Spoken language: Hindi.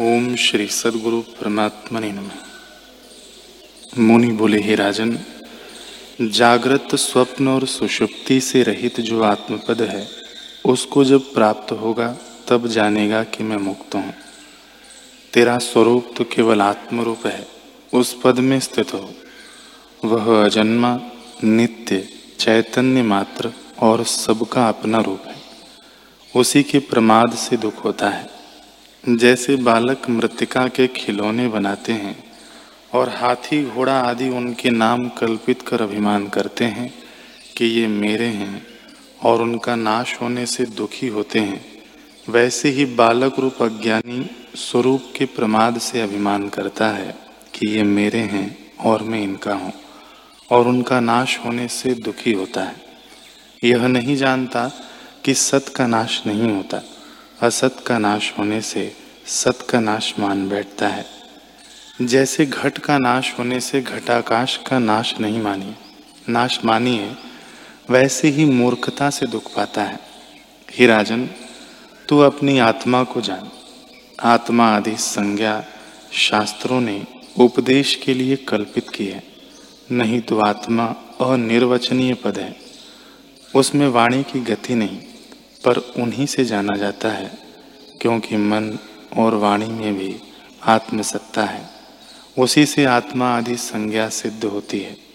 ओम श्री सदगुरु परमात्मा ने नमः। मुनि बोले, हे राजन, जागृत स्वप्न और सुषुप्ति से रहित जो आत्मपद है, उसको जब प्राप्त होगा, तब जानेगा कि मैं मुक्त हूँ। तेरा स्वरूप तो केवल आत्मरूप है, उस पद में स्थित हो। वह अजन्मा, नित्य, चैतन्य मात्र और सबका अपना रूप है। उसी के प्रमाद से दुख होता है। जैसे बालक मृतिका के खिलौने बनाते हैं और हाथी, घोड़ा आदि उनके नाम कल्पित कर अभिमान करते हैं कि ये मेरे हैं और उनका नाश होने से दुखी होते हैं। वैसे ही बालक रूप अज्ञानी स्वरूप के प्रमाद से अभिमान करता है कि ये मेरे हैं और मैं इनका हूँ और उनका नाश होने से दुखी होता है। यह नहीं जानता कि सत का नाश नहीं होता। असत का नाश होने से सत का नाश मान बैठता है। जैसे घट का नाश होने से घटाकाश का नाश नहीं मानिए नाश मानिए वैसे ही मूर्खता से दुख पाता है। ही राजन, तू अपनी आत्मा को जान। आत्मा आदि संज्ञा शास्त्रों ने उपदेश के लिए कल्पित की है। नहीं तो आत्मा अनिर्वचनीय पद है। उसमें वाणी की गति नहीं। पर उन्हीं से जाना जाता है, क्योंकि मन और वाणी में भी आत्मसत्ता है। उसी से आत्मा आदि संज्ञा सिद्ध होती है।